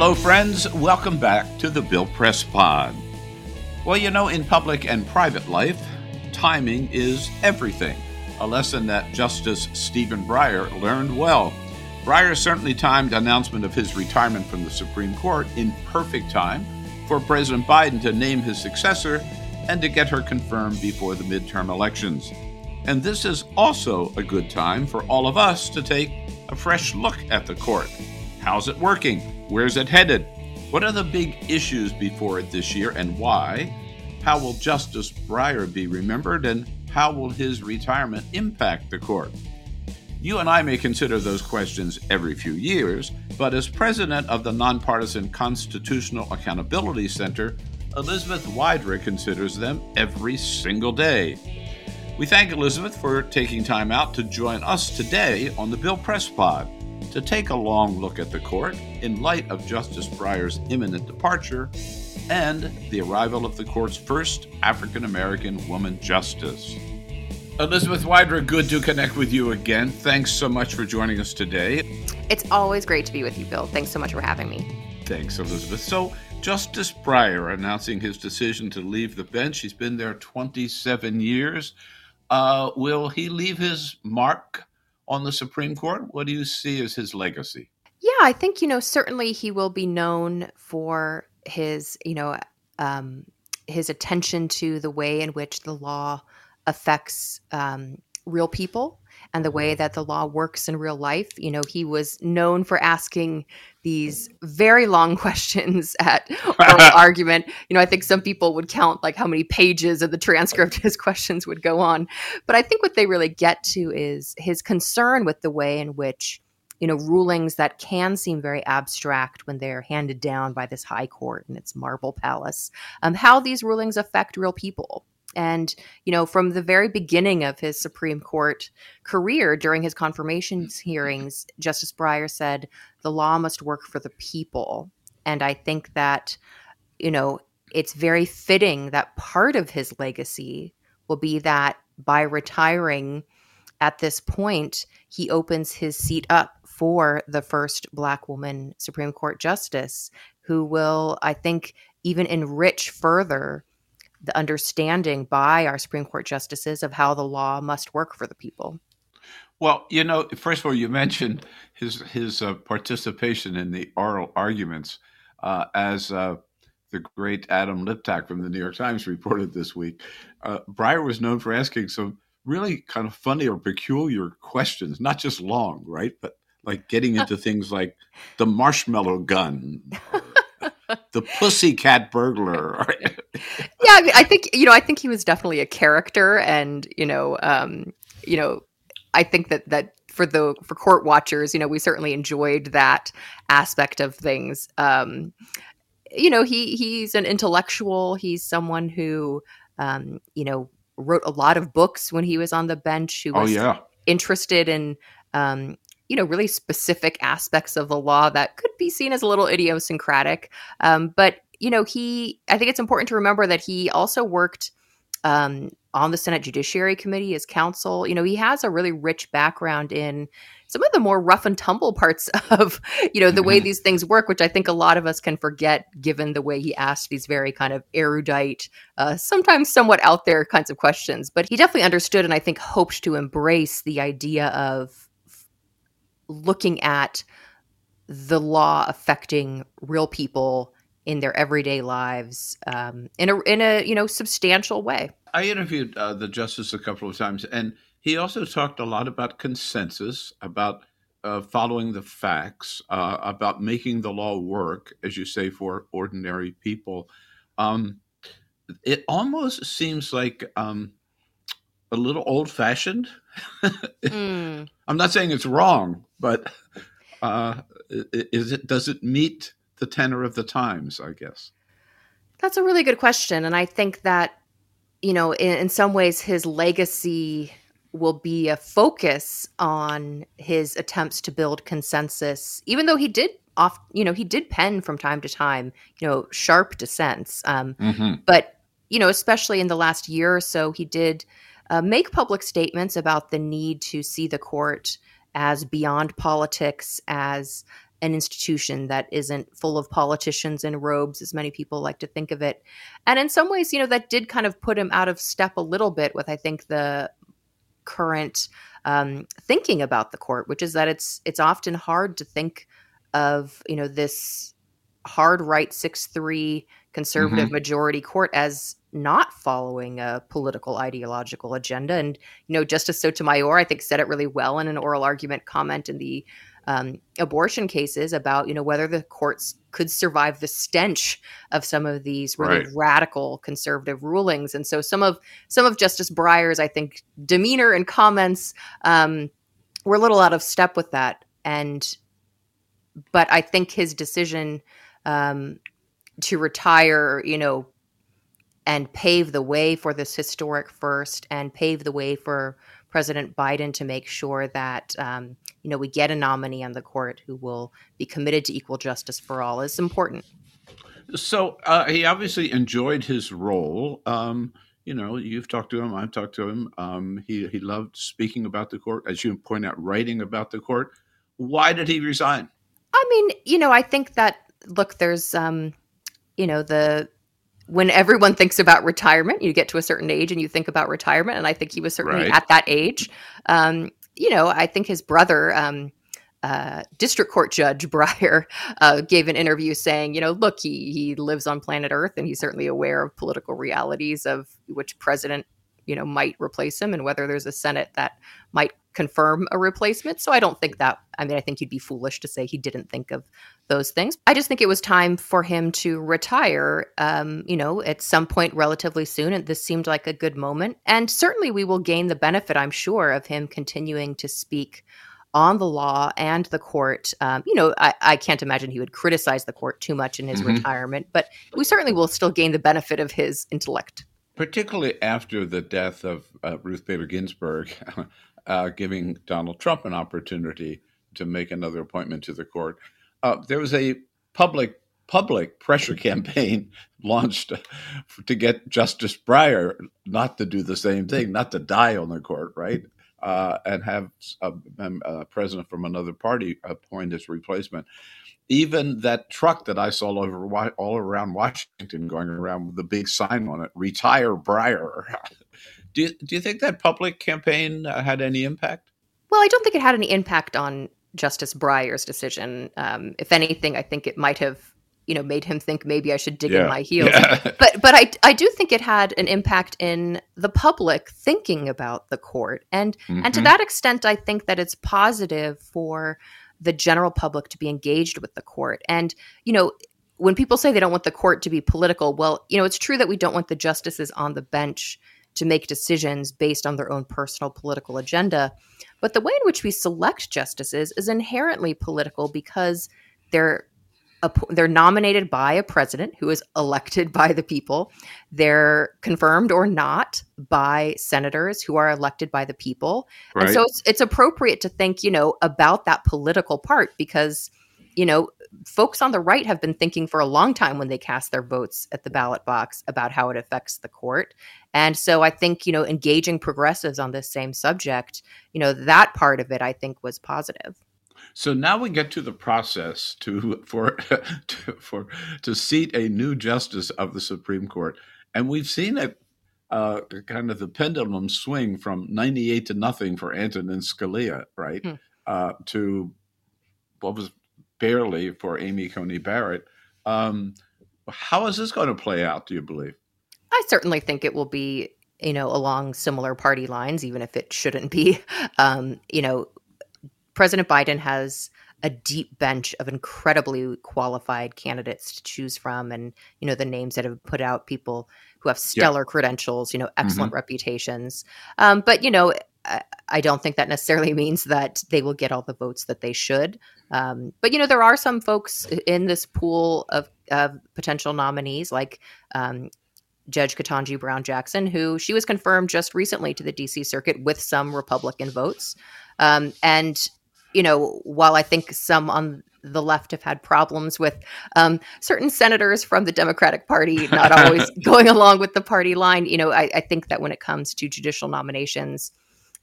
Hello, friends. Welcome back to the Bill Press Pod. Well, you know, in public and private life, timing is everything. A lesson that Justice Stephen Breyer learned well. Breyer certainly timed announcement of his retirement from the Supreme Court in perfect time for President Biden to name his successor and to get her confirmed before the midterm elections. And this is also a good time for all of us to take a fresh look at the court. How's it working? Where's it headed? What are the big issues before it this year and why? How will Justice Breyer be remembered and how will his retirement impact the court? You and I may consider those questions every few years, but as president of the Nonpartisan Constitutional Accountability Center, Elizabeth Wydra considers them every single day. We thank Elizabeth for taking time out to join us today on the Bill Press Pod to take a long look at the court in light of Justice Breyer's imminent departure and the arrival of the court's first African American woman justice. Elizabeth Wydra, good to connect with you again. Thanks so much for joining us today. It's always great to be with you, Bill. Thanks so much for having me. Thanks, Elizabeth. So, Justice Breyer announcing his decision to leave the bench. He's been there 27 years. Uh, will he leave his mark on the Supreme Court? What do you see as his legacy? Yeah, I think, you know, certainly he will be known for his, you know, um, his attention to the way in which the law affects um, real people and the way that the law works in real life. You know, he was known for asking these very long questions at oral argument. You know, I think some people would count like how many pages of the transcript his questions would go on. But I think what they really get to is his concern with the way in which you know rulings that can seem very abstract when they're handed down by this high court and its marble palace um, how these rulings affect real people and, you know, from the very beginning of his Supreme Court career during his confirmation mm-hmm. hearings, Justice Breyer said the law must work for the people. And I think that, you know, it's very fitting that part of his legacy will be that by retiring at this point, he opens his seat up for the first Black woman Supreme Court justice who will, I think, even enrich further the understanding by our Supreme Court justices of how the law must work for the people. Well, you know, first of all, you mentioned his his uh, participation in the oral arguments, uh, as uh, the great Adam Liptak from the New York Times reported this week. Uh, Breyer was known for asking some really kind of funny or peculiar questions, not just long, right, but like getting into things like the marshmallow gun. the pussycat burglar. yeah, I, mean, I, think you know. I think he was definitely a character, and you know, um, you know, I think that that for the for court watchers, you know, we certainly enjoyed that aspect of things. Um, you know, he he's an intellectual. He's someone who, um, you know, wrote a lot of books when he was on the bench. Who oh, was oh, yeah. interested in um, you know really specific aspects of the law that could be seen as a little idiosyncratic um, but you know he i think it's important to remember that he also worked um, on the senate judiciary committee as counsel you know he has a really rich background in some of the more rough and tumble parts of you know the way mm-hmm. these things work which i think a lot of us can forget given the way he asked these very kind of erudite uh, sometimes somewhat out there kinds of questions but he definitely understood and i think hoped to embrace the idea of looking at the law affecting real people in their everyday lives um, in a in a you know substantial way. I interviewed uh, the justice a couple of times, and he also talked a lot about consensus, about uh, following the facts, uh, about making the law work, as you say, for ordinary people. Um, it almost seems like um, a little old fashioned? Mm. I'm not saying it's wrong, but uh, is it does it meet the tenor of the times? I guess that's a really good question, and I think that you know, in, in some ways, his legacy will be a focus on his attempts to build consensus, even though he did off, you know, he did pen from time to time, you know, sharp dissents. Um, mm-hmm. But, you know, especially in the last year or so, he did uh, make public statements about the need to see the court as beyond politics, as an institution that isn't full of politicians in robes, as many people like to think of it. And in some ways, you know, that did kind of put him out of step a little bit with, I think, the current um, thinking about the court, which is that it's it's often hard to think of, you know, this hard right six three conservative mm-hmm. majority court as not following a political ideological agenda. And you know, Justice Sotomayor, I think, said it really well in an oral argument comment in the um, abortion cases about you know whether the courts could survive the stench of some of these really right. radical conservative rulings and so some of some of justice breyer's i think demeanor and comments um, were a little out of step with that and but i think his decision um, to retire you know and pave the way for this historic first and pave the way for President Biden to make sure that um, you know we get a nominee on the court who will be committed to equal justice for all is important. So uh, he obviously enjoyed his role. Um, you know, you've talked to him, I've talked to him. Um, he he loved speaking about the court, as you point out, writing about the court. Why did he resign? I mean, you know, I think that look, there's um, you know, the when everyone thinks about retirement, you get to a certain age and you think about retirement. And I think he was certainly right. at that age. Um, you know, I think his brother, um, uh, district court judge Breyer uh, gave an interview saying, you know, look, he he lives on planet Earth and he's certainly aware of political realities of which president you know might replace him and whether there's a senate that might confirm a replacement so i don't think that i mean i think you'd be foolish to say he didn't think of those things i just think it was time for him to retire um, you know at some point relatively soon and this seemed like a good moment and certainly we will gain the benefit i'm sure of him continuing to speak on the law and the court. Um, you know, I, I, can't imagine he would criticize the court too much in his mm-hmm. retirement, but we certainly will still gain the benefit of his intellect particularly after the death of uh, Ruth Bader Ginsburg, uh, giving Donald Trump an opportunity to make another appointment to the court. Uh, there was a public public pressure campaign launched to get Justice Breyer not to do the same thing, not to die on the court, right? Uh, and have a, a, president from another party appoint his replacement even that truck that I saw all over all around Washington, going around with the big sign on it, "Retire Breyer." do you, do you think that public campaign uh, had any impact? Well, I don't think it had any impact on Justice Breyer's decision. Um, if anything, I think it might have, you know, made him think maybe I should dig yeah. in my heels. Yeah. but but I I do think it had an impact in the public thinking about the court, and mm-hmm. and to mm-hmm. that extent, I think that it's positive for the general public to be engaged with the court. And, you know, when people say they don't want the court to be political, well, you know, it's true that we don't want the justices on the bench to make decisions based on their own personal political agenda. But the way in which we select justices is inherently political because they're they're nominated by a president who is elected by the people. They're confirmed or not by senators who are elected by the people. Right. And so it's, it's appropriate to think, you know, about that political part because, you know, folks on the right have been thinking for a long time when they cast their votes at the ballot box about how it affects the court. And so I think, you know, engaging progressives on this same subject, you know, that part of it I think was positive. So now we get to the process to for to, for to seat a new justice of the Supreme Court, and we've seen a uh, kind of the pendulum swing from ninety eight to nothing for Antonin Scalia, right, hmm. uh, to what was barely for Amy Coney Barrett. Um, how is this going to play out? Do you believe? I certainly think it will be you know along similar party lines even if it shouldn't be um, you know President Biden has a deep bench of incredibly qualified candidates to choose from and you know the names that have put out people who have stellar yeah. credentials, you know, excellent mm-hmm. reputations. Um, but you know, I, I, don't think that necessarily means that they will get all the votes that they should. Um, but you know, there are some folks in this pool of, of potential nominees, like um, Judge Ketanji Brown Jackson, who she was confirmed just recently to the DC Circuit with some Republican votes. Um, and you know, while I think some on the left have had problems with um, certain senators from the Democratic Party not always going along with the party line. You know, I, I, think that when it comes to judicial nominations,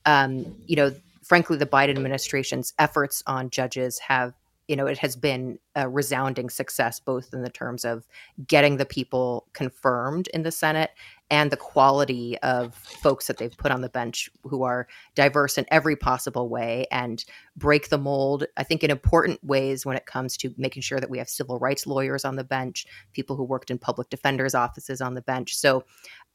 um, you know, frankly, the Biden administration's efforts on judges have you know, it has been a resounding success, both in the terms of getting the people confirmed in the Senate and the quality of folks that they've put on the bench who are diverse in every possible way and break the mold, I think, in important ways when it comes to making sure that we have civil rights lawyers on the bench, people who worked in public defenders' offices on the bench. So,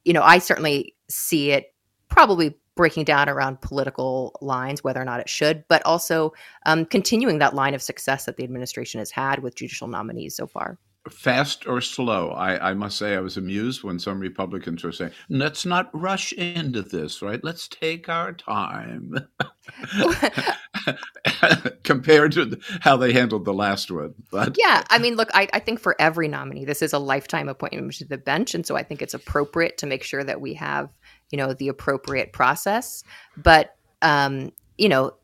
you know, I certainly see it probably breaking down around political lines, whether or not it should, but also um, continuing that line of success that the administration has had with judicial nominees so far. Fast or slow? I, I must say, I was amused when some Republicans were saying, let's not rush into this, right? Let's take our time. compared to how they handled the last one. But yeah, I mean, look, I, I think for every nominee, this is a lifetime appointment to the bench, and so I think it's appropriate to make sure that we have you know the appropriate process. But um you know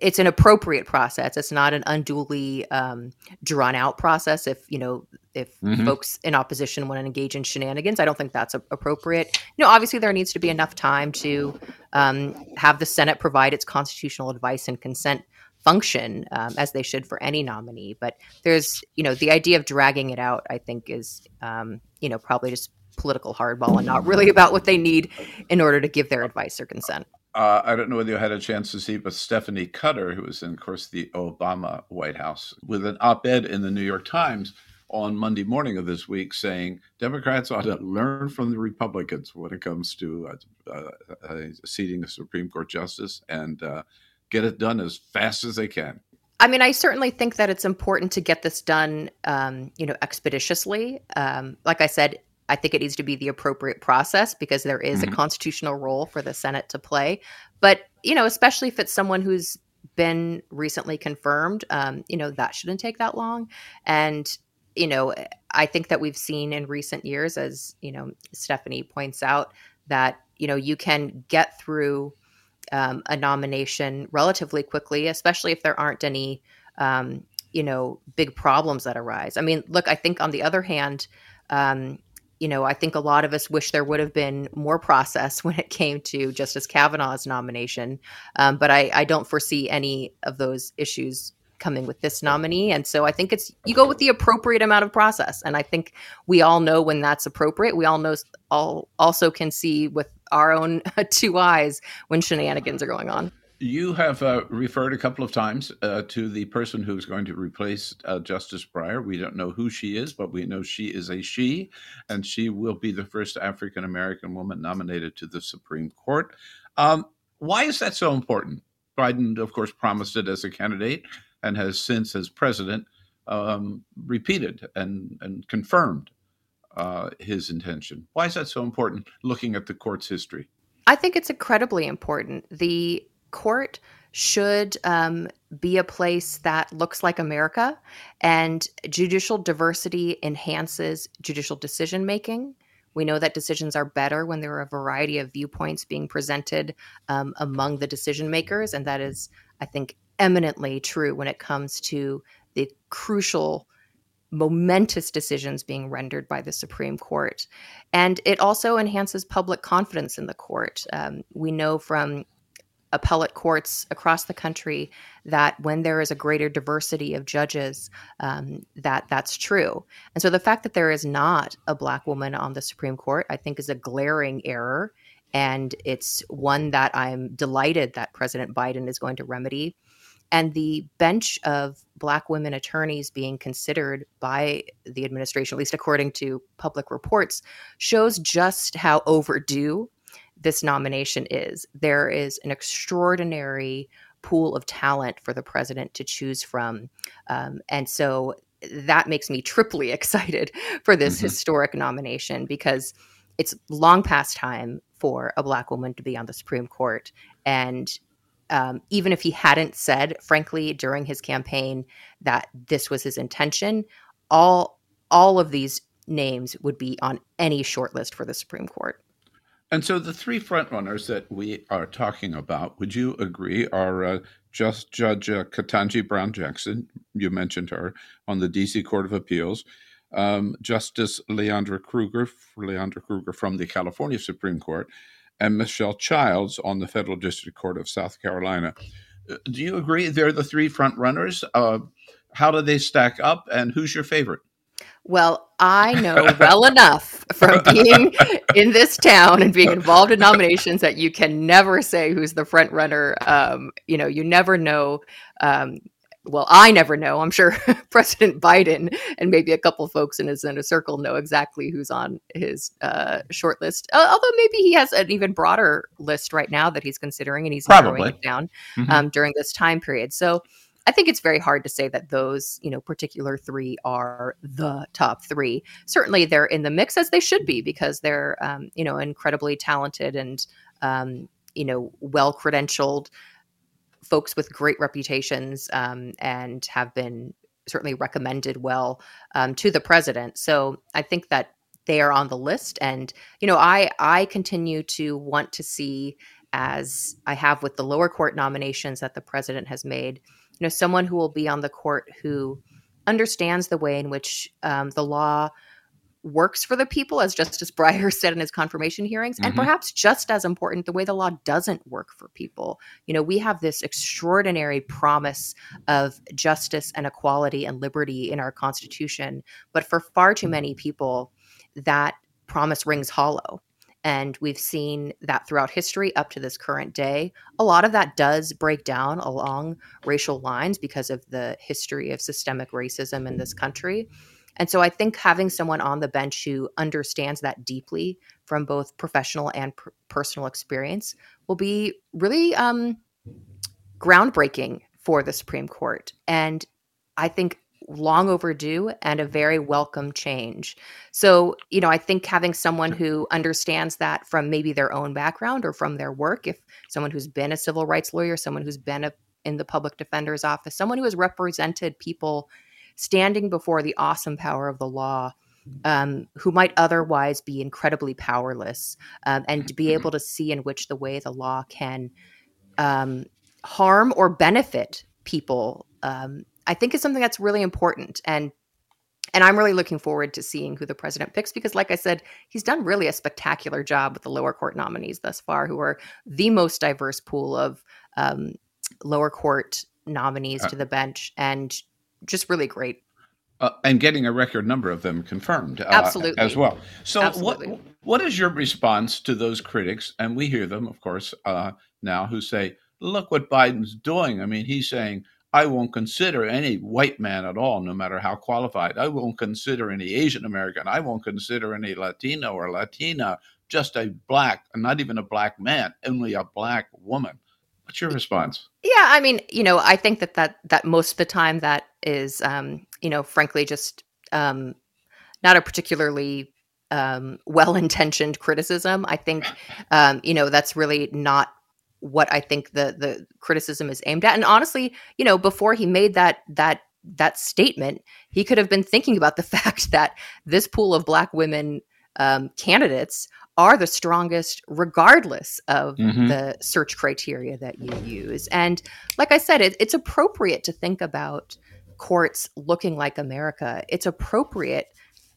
it's an appropriate process. It's not an unduly um, drawn out process if you know if mm-hmm. folks in opposition want to engage in shenanigans. I don't think that's a- appropriate. You know obviously there needs to be enough time to um, have the senate provide its constitutional advice and consent function um, as they should for any nominee. But there's you know the idea of dragging it out i think is um, you know probably just political hardball and not really about what they need in order to give their advice or consent. Uh, I don't know whether you had a chance to see, but Stephanie Cutter, who was in, of course, the Obama White House, with an op ed in the New York Times on Monday morning of this week saying Democrats ought to learn from the Republicans when it comes to uh, uh, uh seating a Supreme Court justice and uh, get it done as fast as they can. I mean, I certainly think that it's important to get this done, um, you know, expeditiously. Um, like I said, I think it needs to be the appropriate process because there is mm-hmm. a constitutional role for the Senate to play. But, you know, especially if it's someone who's been recently confirmed, um, you know, that shouldn't take that long. And, you know, I think that we've seen in recent years, as, you know, Stephanie points out, that, you know, you can get through um, a nomination relatively quickly, especially if there aren't any, um, you know, big problems that arise. I mean, look, I think on the other hand, um, you know, I think a lot of us wish there would have been more process when it came to Justice Kavanaugh's nomination. Um, but I, I don't foresee any of those issues coming with this nominee. And so I think it's you go with the appropriate amount of process. And I think we all know when that's appropriate. We all know all also can see with our own two eyes when shenanigans are going on. You have uh, referred a couple of times uh, to the person who's going to replace uh, Justice Breyer. We don't know who she is, but we know she is a she, and she will be the first African American woman nominated to the Supreme Court. Um, why is that so important? Biden, of course, promised it as a candidate and has since, as president, um, repeated and, and confirmed uh, his intention. Why is that so important looking at the court's history? I think it's incredibly important. The court should um, be a place that looks like America, and judicial diversity enhances judicial decision making. We know that decisions are better when there are a variety of viewpoints being presented um, among the decision makers, and that is, I think, eminently true when it comes to the crucial momentous decisions being rendered by the Supreme Court. And it also enhances public confidence in the court. Um, we know from appellate courts across the country that when there is a greater diversity of judges um, that that's true. And so the fact that there is not a black woman on the supreme court i think is a glaring error. And it's one that i'm delighted that president biden is going to remedy. And the bench of black women attorneys being considered by the administration at least according to public reports shows just how overdue this nomination is. There is an extraordinary pool of talent for the president to choose from. Um, and so that makes me triply excited for this mm-hmm. historic nomination because it's long past time for a black woman to be on the Supreme Court. And um, even if he hadn't said, frankly, during his campaign that this was his intention, all all of these names would be on any short list for the Supreme Court. And so the three frontrunners that we are talking about, would you agree, are uh, just Judge uh, Ketanji Brown Jackson, you mentioned her, on the D.C. Court of Appeals, um, Justice Leondra Kruger, Leondra Kruger from the California Supreme Court, and Michelle Childs on the Federal District Court of South Carolina. Uh, do you agree they're the three frontrunners? Uh, how do they stack up, and who's your favorite? Well, I know well enough from being in this town and being involved in nominations that you can never say who's the front runner. Um, you know, you never know. Um, well, I never know. I'm sure President Biden and maybe a couple folks in his inner circle know exactly who's on his uh, short list. Uh, although maybe he has an even broader list right now that he's considering, and he's narrowing it down Mhm. um, during this time period. So I think it's very hard to say that those, you know, particular three are the top three. Certainly, they're in the mix as they should be because they're, um, you know, incredibly talented and, um, you know, well credentialed folks with great reputations um, and have been certainly recommended well um, to the president. So I think that they are on the list, and you know, I I continue to want to see as I have with the lower court nominations that the president has made, you know, someone who will be on the court who understands the way in which um, the law works for the people, as Justice Breyer said in his confirmation hearings, and Mhm. perhaps just as important, the way the law doesn't work for people. You know, we have this extraordinary promise of justice and equality and liberty in our Constitution, but for far too many people, that promise rings hollow. And we've seen that throughout history up to this current day. A lot of that does break down along racial lines because of the history of systemic racism in this country. And so I think having someone on the bench who understands that deeply from both professional and per- personal experience will be really um, groundbreaking for the Supreme Court. And I think long overdue and a very welcome change. So, you know, I think having someone who understands that from maybe their own background or from their work, if someone who's been a civil rights lawyer, someone who's been a, in the public defender's office, someone who has represented people standing before the awesome power of the law. Um, who might otherwise be incredibly powerless, um, and to be able to see in which the way the law can um, harm or benefit people um, i think is something that's really important and and i'm really looking forward to seeing who the president picks because like i said he's done really a spectacular job with the lower court nominees thus far who are the most diverse pool of um, lower court nominees Uh, to the bench and just really great Uh, and getting a record number of them confirmed uh, Absolutely. as well. So, Absolutely. what what is your response to those critics? And we hear them, of course, uh, now who say, "Look what Biden's doing." I mean, he's saying, "I won't consider any white man at all, no matter how qualified. I won't consider any Asian American. I won't consider any Latino or Latina. Just a black, not even a black man, only a black woman." What's your response? Yeah, I mean, you know, I think that that that most of the time that is, um, you know, frankly, just um, not a particularly um, well-intentioned criticism. I think, um, you know, that's really not what I think the the criticism is aimed at. And honestly, you know, before he made that that that statement, he could have been thinking about the fact that this pool of Black women um, candidates are the strongest, regardless of Mhm. the search criteria that you use. And like I said, it, it's appropriate to think about courts looking like America. It's appropriate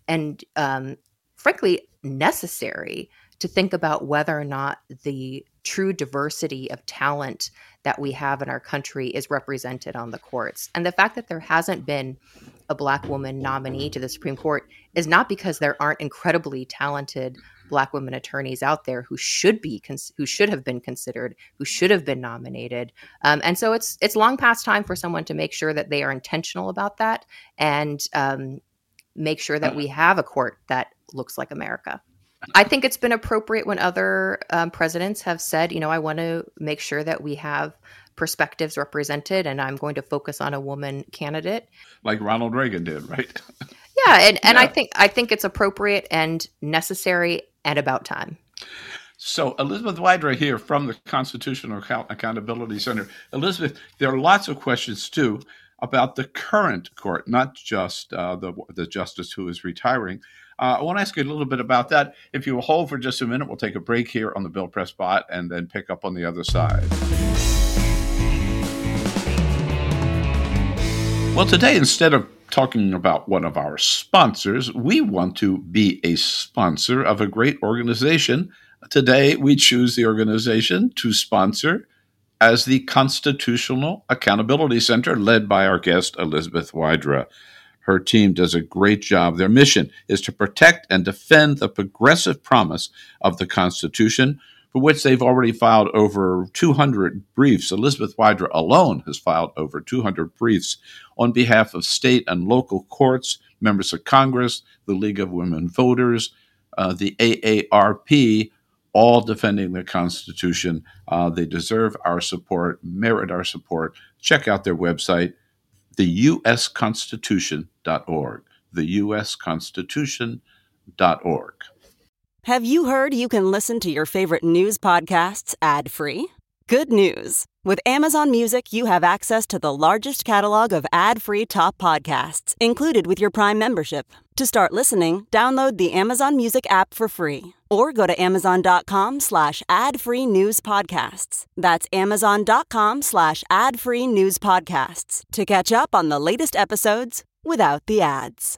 and, um, frankly, necessary to think about whether or not the true diversity of talent that we have in our country is represented on the courts. And the fact that there hasn't been a black woman nominee to the Supreme Court is not because there aren't incredibly talented black women attorneys out there who should be cons- who should have been considered, who should have been nominated. Um, and so it's it's long past time for someone to make sure that they are intentional about that and um, make sure that we have a court that looks like America. I think it's been appropriate when other um, presidents have said, you know, I want to make sure that we have perspectives represented, and I'm going to focus on a woman candidate. Like Ronald Reagan did, right? Yeah, and, and I think I think it's appropriate and necessary and about time. So, Elizabeth Wydra here from the Constitutional Accountability Center. Elizabeth, there are lots of questions too about the current court, not just uh, the, the justice who is retiring. Uh, I want to ask you a little bit about that. If you will hold for just a minute, we'll take a break here on the Bill Press Pod and then pick up on the other side. Well, today, instead of talking about one of our sponsors, we want to be a sponsor of a great organization. Today, we choose the organization to sponsor as the Constitutional Accountability Center, led by our guest, Elizabeth Wydra. Her team does a great job. Their mission is to protect and defend the progressive promise of the Constitution, for which they've already filed over 200 briefs. Elizabeth Wydra alone has filed over 200 briefs on behalf of state and local courts, members of Congress, the League of Women Voters, uh, the AARP, all defending the Constitution. Uh, they deserve our support, merit our support. Check out their website, theusconstitution.org. Theusconstitution.org. Have you heard you can listen to your favorite news podcasts ad free? Good news! With Amazon Music, you have access to the largest catalog of ad free top podcasts included with your Prime membership. To start listening, download the Amazon Music app for free or go to amazon.com slash ad free news podcasts. That's amazon.com slash ad free news podcasts to catch up on the latest episodes without the ads.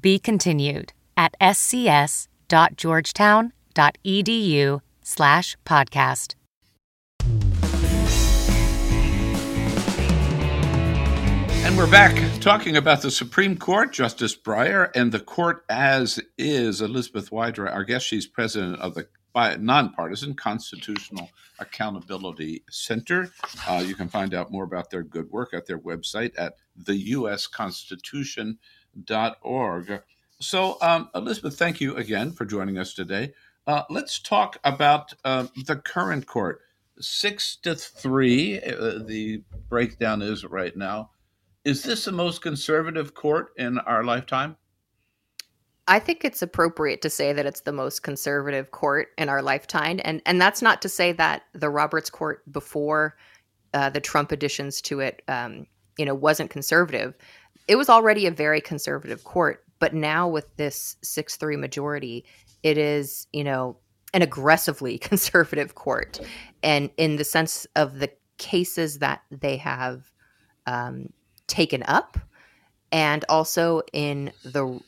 be continued at scs.georgetown.edu slash podcast. And we're back talking about the Supreme Court, Justice Breyer, and the court as is. Elizabeth Wydra, our guest, she's president of the nonpartisan Constitutional Accountability Center. Uh, you can find out more about their good work at their website at theusconstitution.org org. So, um, Elizabeth, thank you again for joining us today. Uh, let's talk about uh, the current court. Six to three, uh, the breakdown is right now. Is this the most conservative court in our lifetime? I think it's appropriate to say that it's the most conservative court in our lifetime, and and that's not to say that the Roberts Court before uh, the Trump additions to it, um, you know, wasn't conservative it was already a very conservative court, but now with this 6 3 majority, it is, you know, an aggressively conservative court. And in the sense of the cases that they have um, taken up, and also in the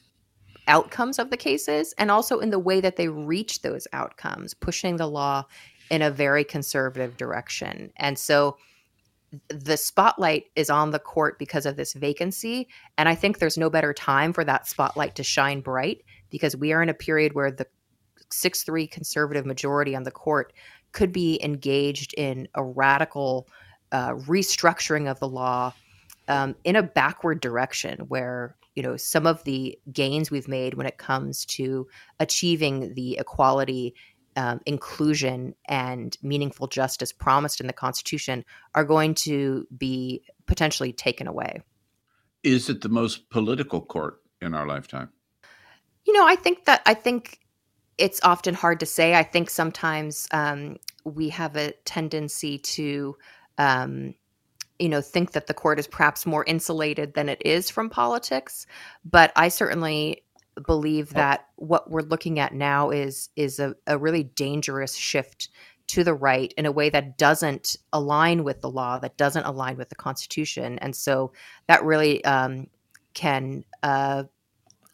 outcomes of the cases, and also in the way that they reach those outcomes, pushing the law in a very conservative direction. And so, the spotlight is on the court because of this vacancy. And I think there's no better time for that spotlight to shine bright because we are in a period where the 6 3 conservative majority on the court could be engaged in a radical uh, restructuring of the law um, in a backward direction where you know some of the gains we've made when it comes to achieving the equality um, inclusion and meaningful justice promised in the Constitution are going to be potentially taken away. Is it the most political court in our lifetime? You know, I think that I think it's often hard to say. I think sometimes um, we have a tendency to, um, you know, think that the court is perhaps more insulated than it is from politics. But I certainly believe that what we're looking at now is is a, a really dangerous shift to the right in a way that doesn't align with the law, that doesn't align with the Constitution, and so that really um, can uh,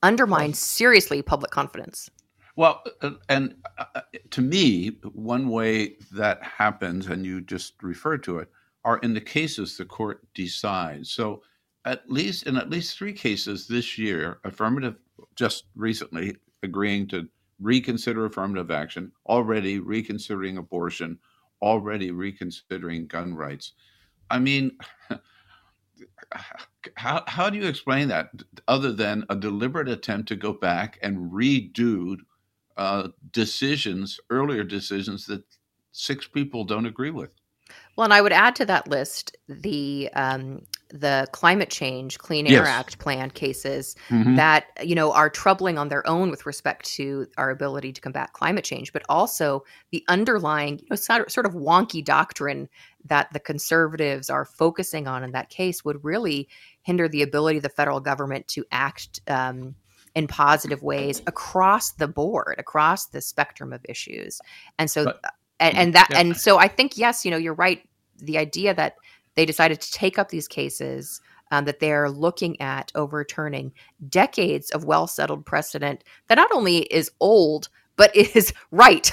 undermine seriously public confidence. Well, uh, and uh, to me, one way that happens, and you just referred to it, are in the cases the court decides. So, at least in at least three cases this year, affirmative just recently agreeing to reconsider affirmative action, already reconsidering abortion, already reconsidering gun rights. I mean, how, how do you explain that other than a deliberate attempt to go back and redo uh, decisions, earlier decisions that six people don't agree with? Well, and I would add to that list the um, the climate change Clean Air Yes. Act plan cases Mhm. that you know are troubling on their own with respect to our ability to combat climate change, but also the underlying you know, sort sort of wonky doctrine that the conservatives are focusing on in that case would really hinder the ability of the federal government to act um, in positive ways across the board, across the spectrum of issues. And so, But- and, and that, Yeah. and so I think yes, you know, you're right. The idea that they decided to take up these cases um, that they're looking at overturning decades of well settled precedent that not only is old but is right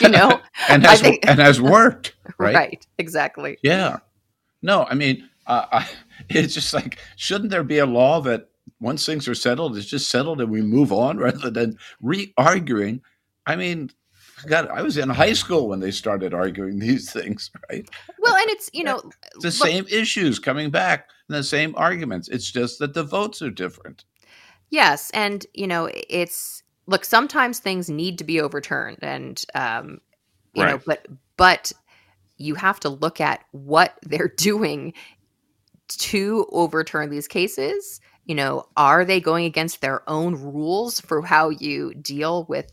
you know and has think- and has worked, right, right? exactly Yeah. No, I mean, uh, I, it's just like, shouldn't there be a law that once things are settled, it's just settled and we move on rather than re arguing? I mean, God, I was in high school when they started arguing these things, right? well and it's you know The look- same issues coming back and the same arguments. It's just that the votes are different. Yes, and you know, it's look. Sometimes things need to be overturned, and um, you know, but but you have to look at what they're doing to overturn these cases. You know, are they going against their own rules for how you deal with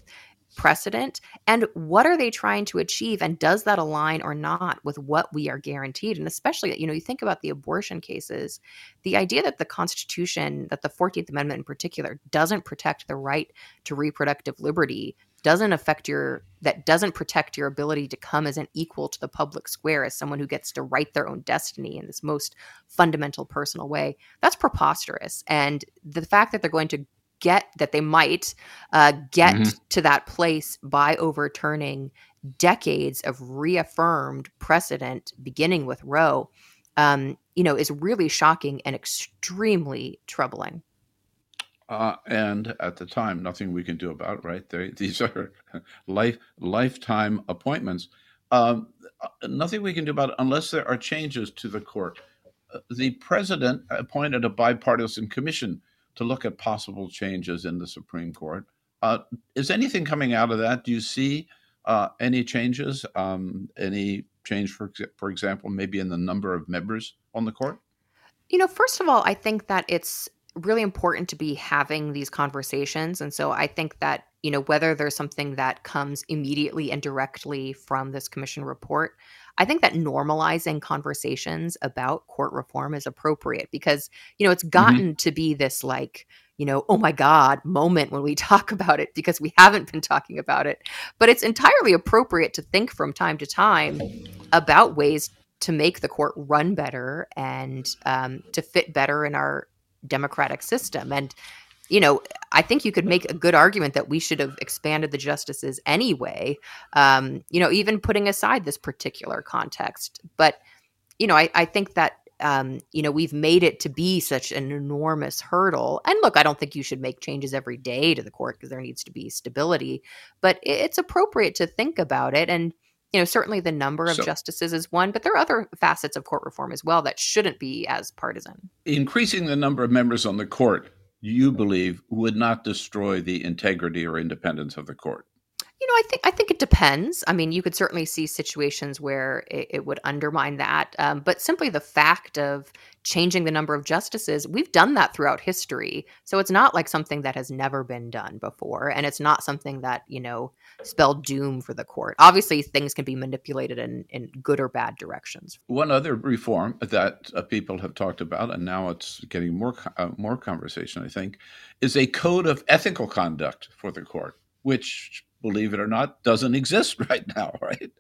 precedent? And what are they trying to achieve? And does that align or not with what we are guaranteed? And especially, you know, you think about the abortion cases, the idea that the Constitution, that the 14th Amendment in particular, doesn't protect the right to reproductive liberty, doesn't affect your, that doesn't protect your ability to come as an equal to the public square, as someone who gets to write their own destiny in this most fundamental personal way, that's preposterous. And the fact that they're going to get, that they might uh, get Mhm. to that place by overturning decades of reaffirmed precedent, beginning with Roe, um, you know, is really shocking and extremely troubling. Uh, and at the time, nothing we can do about it, right? They, these are life lifetime appointments. Um, uh, nothing we can do about it unless there are changes to the court. Uh, The president appointed a bipartisan commission to look at possible changes in the Supreme Court. Uh, is anything coming out of that? Do you see uh, any changes? Um, any change, for for example, maybe in the number of members on the court? You know, first of all, I think that it's really important to be having these conversations. And so I think that, you know, whether there's something that comes immediately and directly from this commission report, I think that normalizing conversations about court reform is appropriate because, you know, it's gotten to be this like, you know, oh my God moment when we talk about it because we haven't been talking about it. But it's entirely appropriate to think from time to time about ways to make the court run better and um, to fit better in our democratic system. And, you know, I think you could make a good argument that we should have expanded the justices anyway, um, you know, even putting aside this particular context. But, you know, I, I think that. Um, you know, we've made it to be such an enormous hurdle. And look, I don't think you should make changes every day to the court because there needs to be stability, but it's appropriate to think about it. And, you know, certainly the number of So- justices is one, but there are other facets of court reform as well that shouldn't be as partisan. increasing the number of members on the court, you believe, would not destroy the integrity or independence of the court. You know, I think I think it depends. I mean, you could certainly see situations where it, it would undermine that, um, but simply the fact of changing the number of justices, we've done that throughout history. So it's not like something that has never been done before, and it's not something that you know spelled doom for the court. Obviously, things can be manipulated in in good or bad directions. One other reform that uh, people have talked about, and now it's getting more uh, more conversation, I think, is a code of ethical conduct for the court, which believe it or not, doesn't exist right now, right?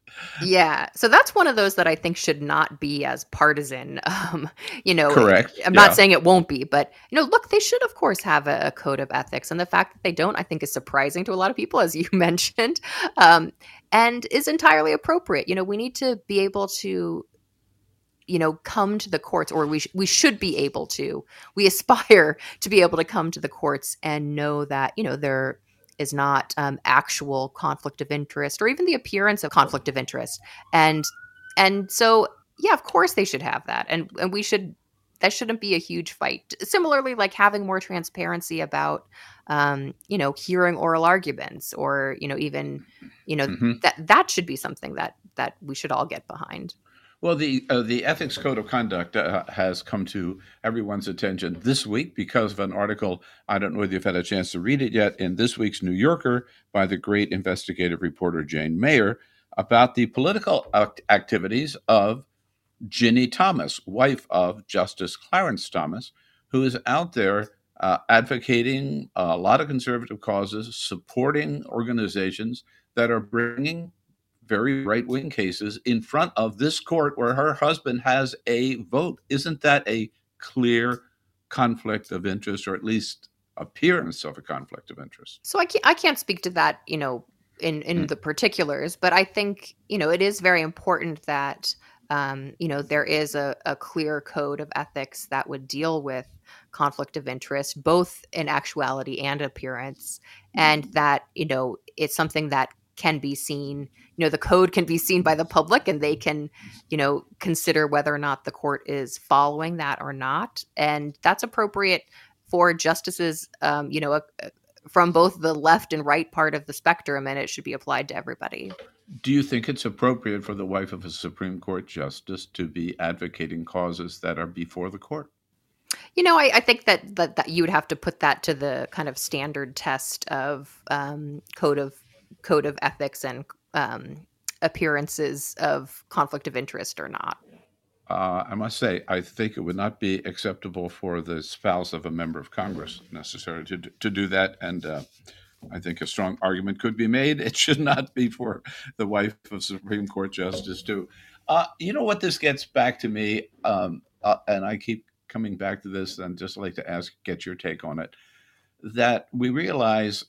Yeah. So that's one of those that I think should not be as partisan. Um, you know, correct. I'm yeah. not saying it won't be, but you know, look, they should of course have a, a, code of ethics, and the fact that they don't, I think, is surprising to a lot of people, as you mentioned, um, and is entirely appropriate. You know, we need to be able to you know come to the courts or we sh- we should be able to we aspire to be able to come to the courts and know that you know they're is not um, actual conflict of interest or even the appearance of conflict of interest. And and so yeah of course they should have that. And and we should that shouldn't be a huge fight. Similarly like having more transparency about um, you know hearing oral arguments or you know even you know mm-hmm. that that should be something that that we should all get behind well, the uh, the ethics code of conduct uh, has come to everyone's attention this week because of an article. I don't know whether you've had a chance to read it yet in this week's New Yorker by the great investigative reporter Jane Mayer about the political act- activities of Ginni Thomas, wife of Justice Clarence Thomas, who is out there uh, advocating a lot of conservative causes, supporting organizations that are bringing very right wing cases in front of this court where her husband has a vote. Isn't that a clear conflict of interest, or at least appearance of a conflict of interest? So I can't I can't speak to that, you know, in in mm. the particulars, but I think you know it is very important that um, you know there is a, a clear code of ethics that would deal with conflict of interest both in actuality and appearance and that you know it's something that can be seen you know the code can be seen by the public and they can you know consider whether or not the court is following that or not. And that's appropriate for justices um, you know uh, from both the left and right part of the spectrum and it should be applied to everybody. Do you think it's appropriate for the wife of a supreme court justice to be advocating causes that are before the court? You know, I, I think that, that, that you would have to put that to the kind of standard test of um, code of code of ethics and um, appearances of conflict of interest or not? Uh, I must say, I think it would not be acceptable for the spouse of a member of Congress necessarily to, to do that. And uh, I think a strong argument could be made. It should not be for the wife of Supreme Court Justice, too. Uh, you know what this gets back to me, um, uh, and I keep coming back to this, and just like to ask, get your take on it. That we realize,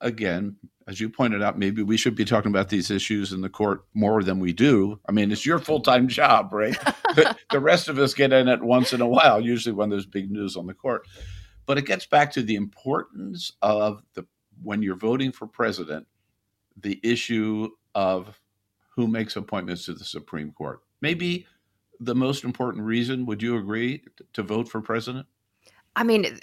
again, as you pointed out, maybe we should be talking about these issues in the court more than we do. I mean, it's your full time job, right? the, the rest of us get in it once in a while, usually when there's big news on the court. But it gets back to the importance of the when you're voting for president, the issue of who makes appointments to the Supreme Court. Maybe the most important reason, would you agree, to vote for president? I mean,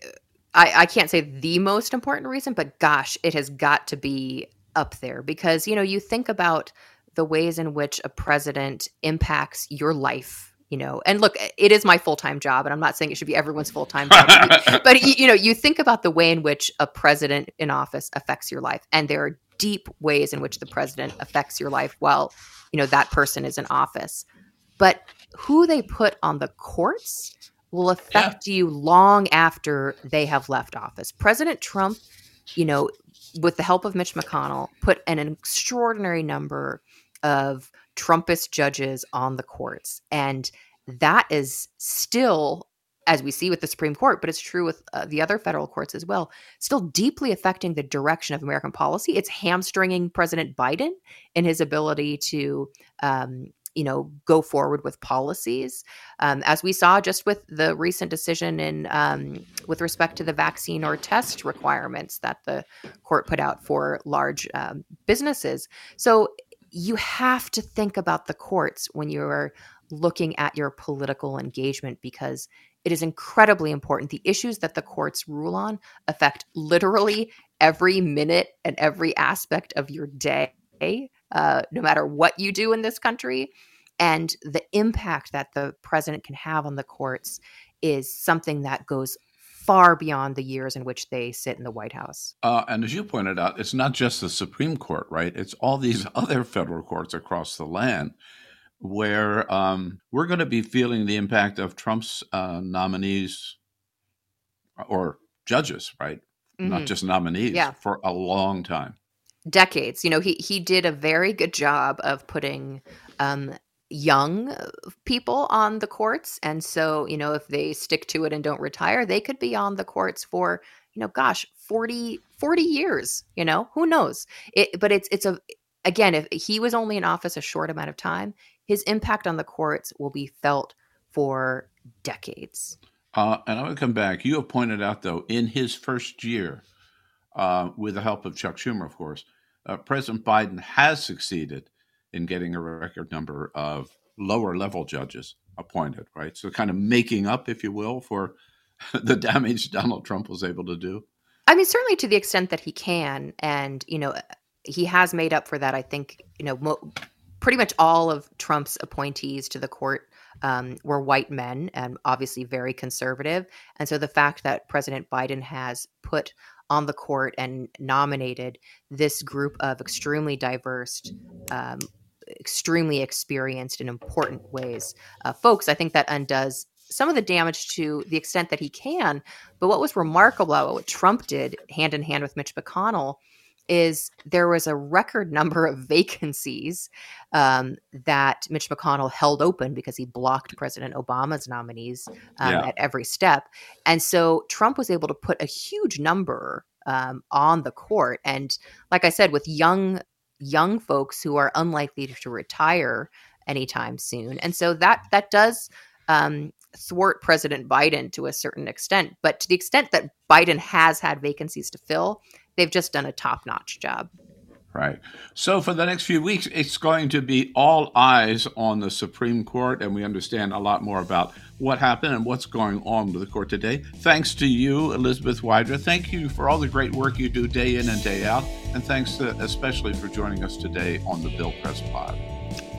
I, I can't say the most important reason, but gosh, it has got to be up there because, you know, you think about the ways in which a president impacts your life you know and look it is my full-time job and i'm not saying it should be everyone's full-time job but you know you think about the way in which a president in office affects your life and there are deep ways in which the president affects your life while you know that person is in office. But who they put on the courts will affect yeah. you long after they have left office. President Trump, you know, with the help of Mitch McConnell, put an extraordinary number of Trumpist judges on the courts. And that is still, as we see with the Supreme Court, but it's true with uh, the other federal courts as well, still deeply affecting the direction of American policy. It's hamstringing President Biden in his ability to um, you know go forward with policies. Um, as we saw just with the recent decision in um, with respect to the vaccine or test requirements that the court put out for large um, businesses. So you have to think about the courts when you're looking at your political engagement because it is incredibly important. The issues that the courts rule on affect literally every minute and every aspect of your day, uh, no matter what you do in this country. And the impact that the president can have on the courts is something that goes far beyond the years in which they sit in the White House. Uh, and as you pointed out, it's not just the Supreme Court, right? It's all these other federal courts across the land where um, we're going to be feeling the impact of Trump's uh, nominees or judges, right? Mm-hmm. Not just nominees yeah. for a long time. Decades. You know, he he did a very good job of putting um, young people on the courts, and so you know, if they stick to it and don't retire, they could be on the courts for you know, gosh, 40, 40 years. You know, who knows? It, but it's it's a again, if he was only in office a short amount of time, his impact on the courts will be felt for decades. Uh, and I would come back. You have pointed out, though, in his first year, uh, with the help of Chuck Schumer, of course, uh, President Biden has succeeded in getting a record number of lower level judges appointed, right? So, kind of making up, if you will, for the damage Donald Trump was able to do. I mean, certainly to the extent that he can. And, you know, he has made up for that, I think, you know, mo- pretty much all of Trump's appointees to the court um, were white men and obviously very conservative. And so the fact that President Biden has put on the court and nominated this group of extremely diverse, um, extremely experienced in important ways uh, folks, I think that undoes some of the damage to the extent that he can. But what was remarkable about what Trump did hand in hand with Mitch McConnell is there was a record number of vacancies um, that Mitch McConnell held open because he blocked President Obama's nominees um, yeah. at every step. And so Trump was able to put a huge number um, on the court. And like I said, with young young folks who are unlikely to retire anytime soon, and so that that does um, thwart President Biden to a certain extent. But to the extent that Biden has had vacancies to fill, they've just done a top notch job. Right. So for the next few weeks, it's going to be all eyes on the Supreme Court, and we understand a lot more about what happened and what's going on with the court today. Thanks to you, Elizabeth Wydra. Thank you for all the great work you do day in and day out, and thanks to, especially for joining us today on the Bill Press Pod.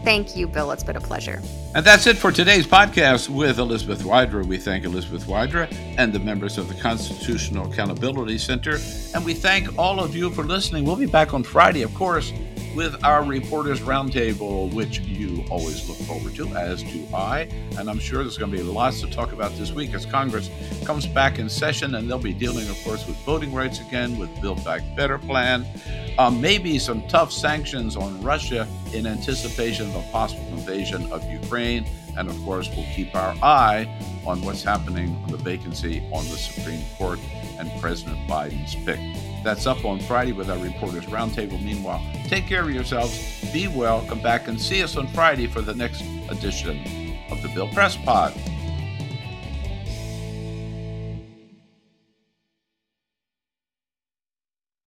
Thank you, Bill. It's been a pleasure. And that's it for today's podcast with Elizabeth Wydra. We thank Elizabeth Wydra and the members of the Constitutional Accountability Center. And we thank all of you for listening. We'll be back on Friday, of course, with our Reporters Roundtable, which you always look forward to, as do I. And I'm sure there's going to be lots to talk about this week as Congress comes back in session, and they'll be dealing, of course, with voting rights again, with Build Back Better plan, um, maybe some tough sanctions on Russia in anticipation of a possible invasion of Ukraine. And of course, we'll keep our eye on what's happening on the vacancy on the Supreme Court and President Biden's pick. That's up on Friday with our Reporters Roundtable. Meanwhile, take care of yourselves, be well, come back and see us on Friday for the next edition of the Bill Press Pod.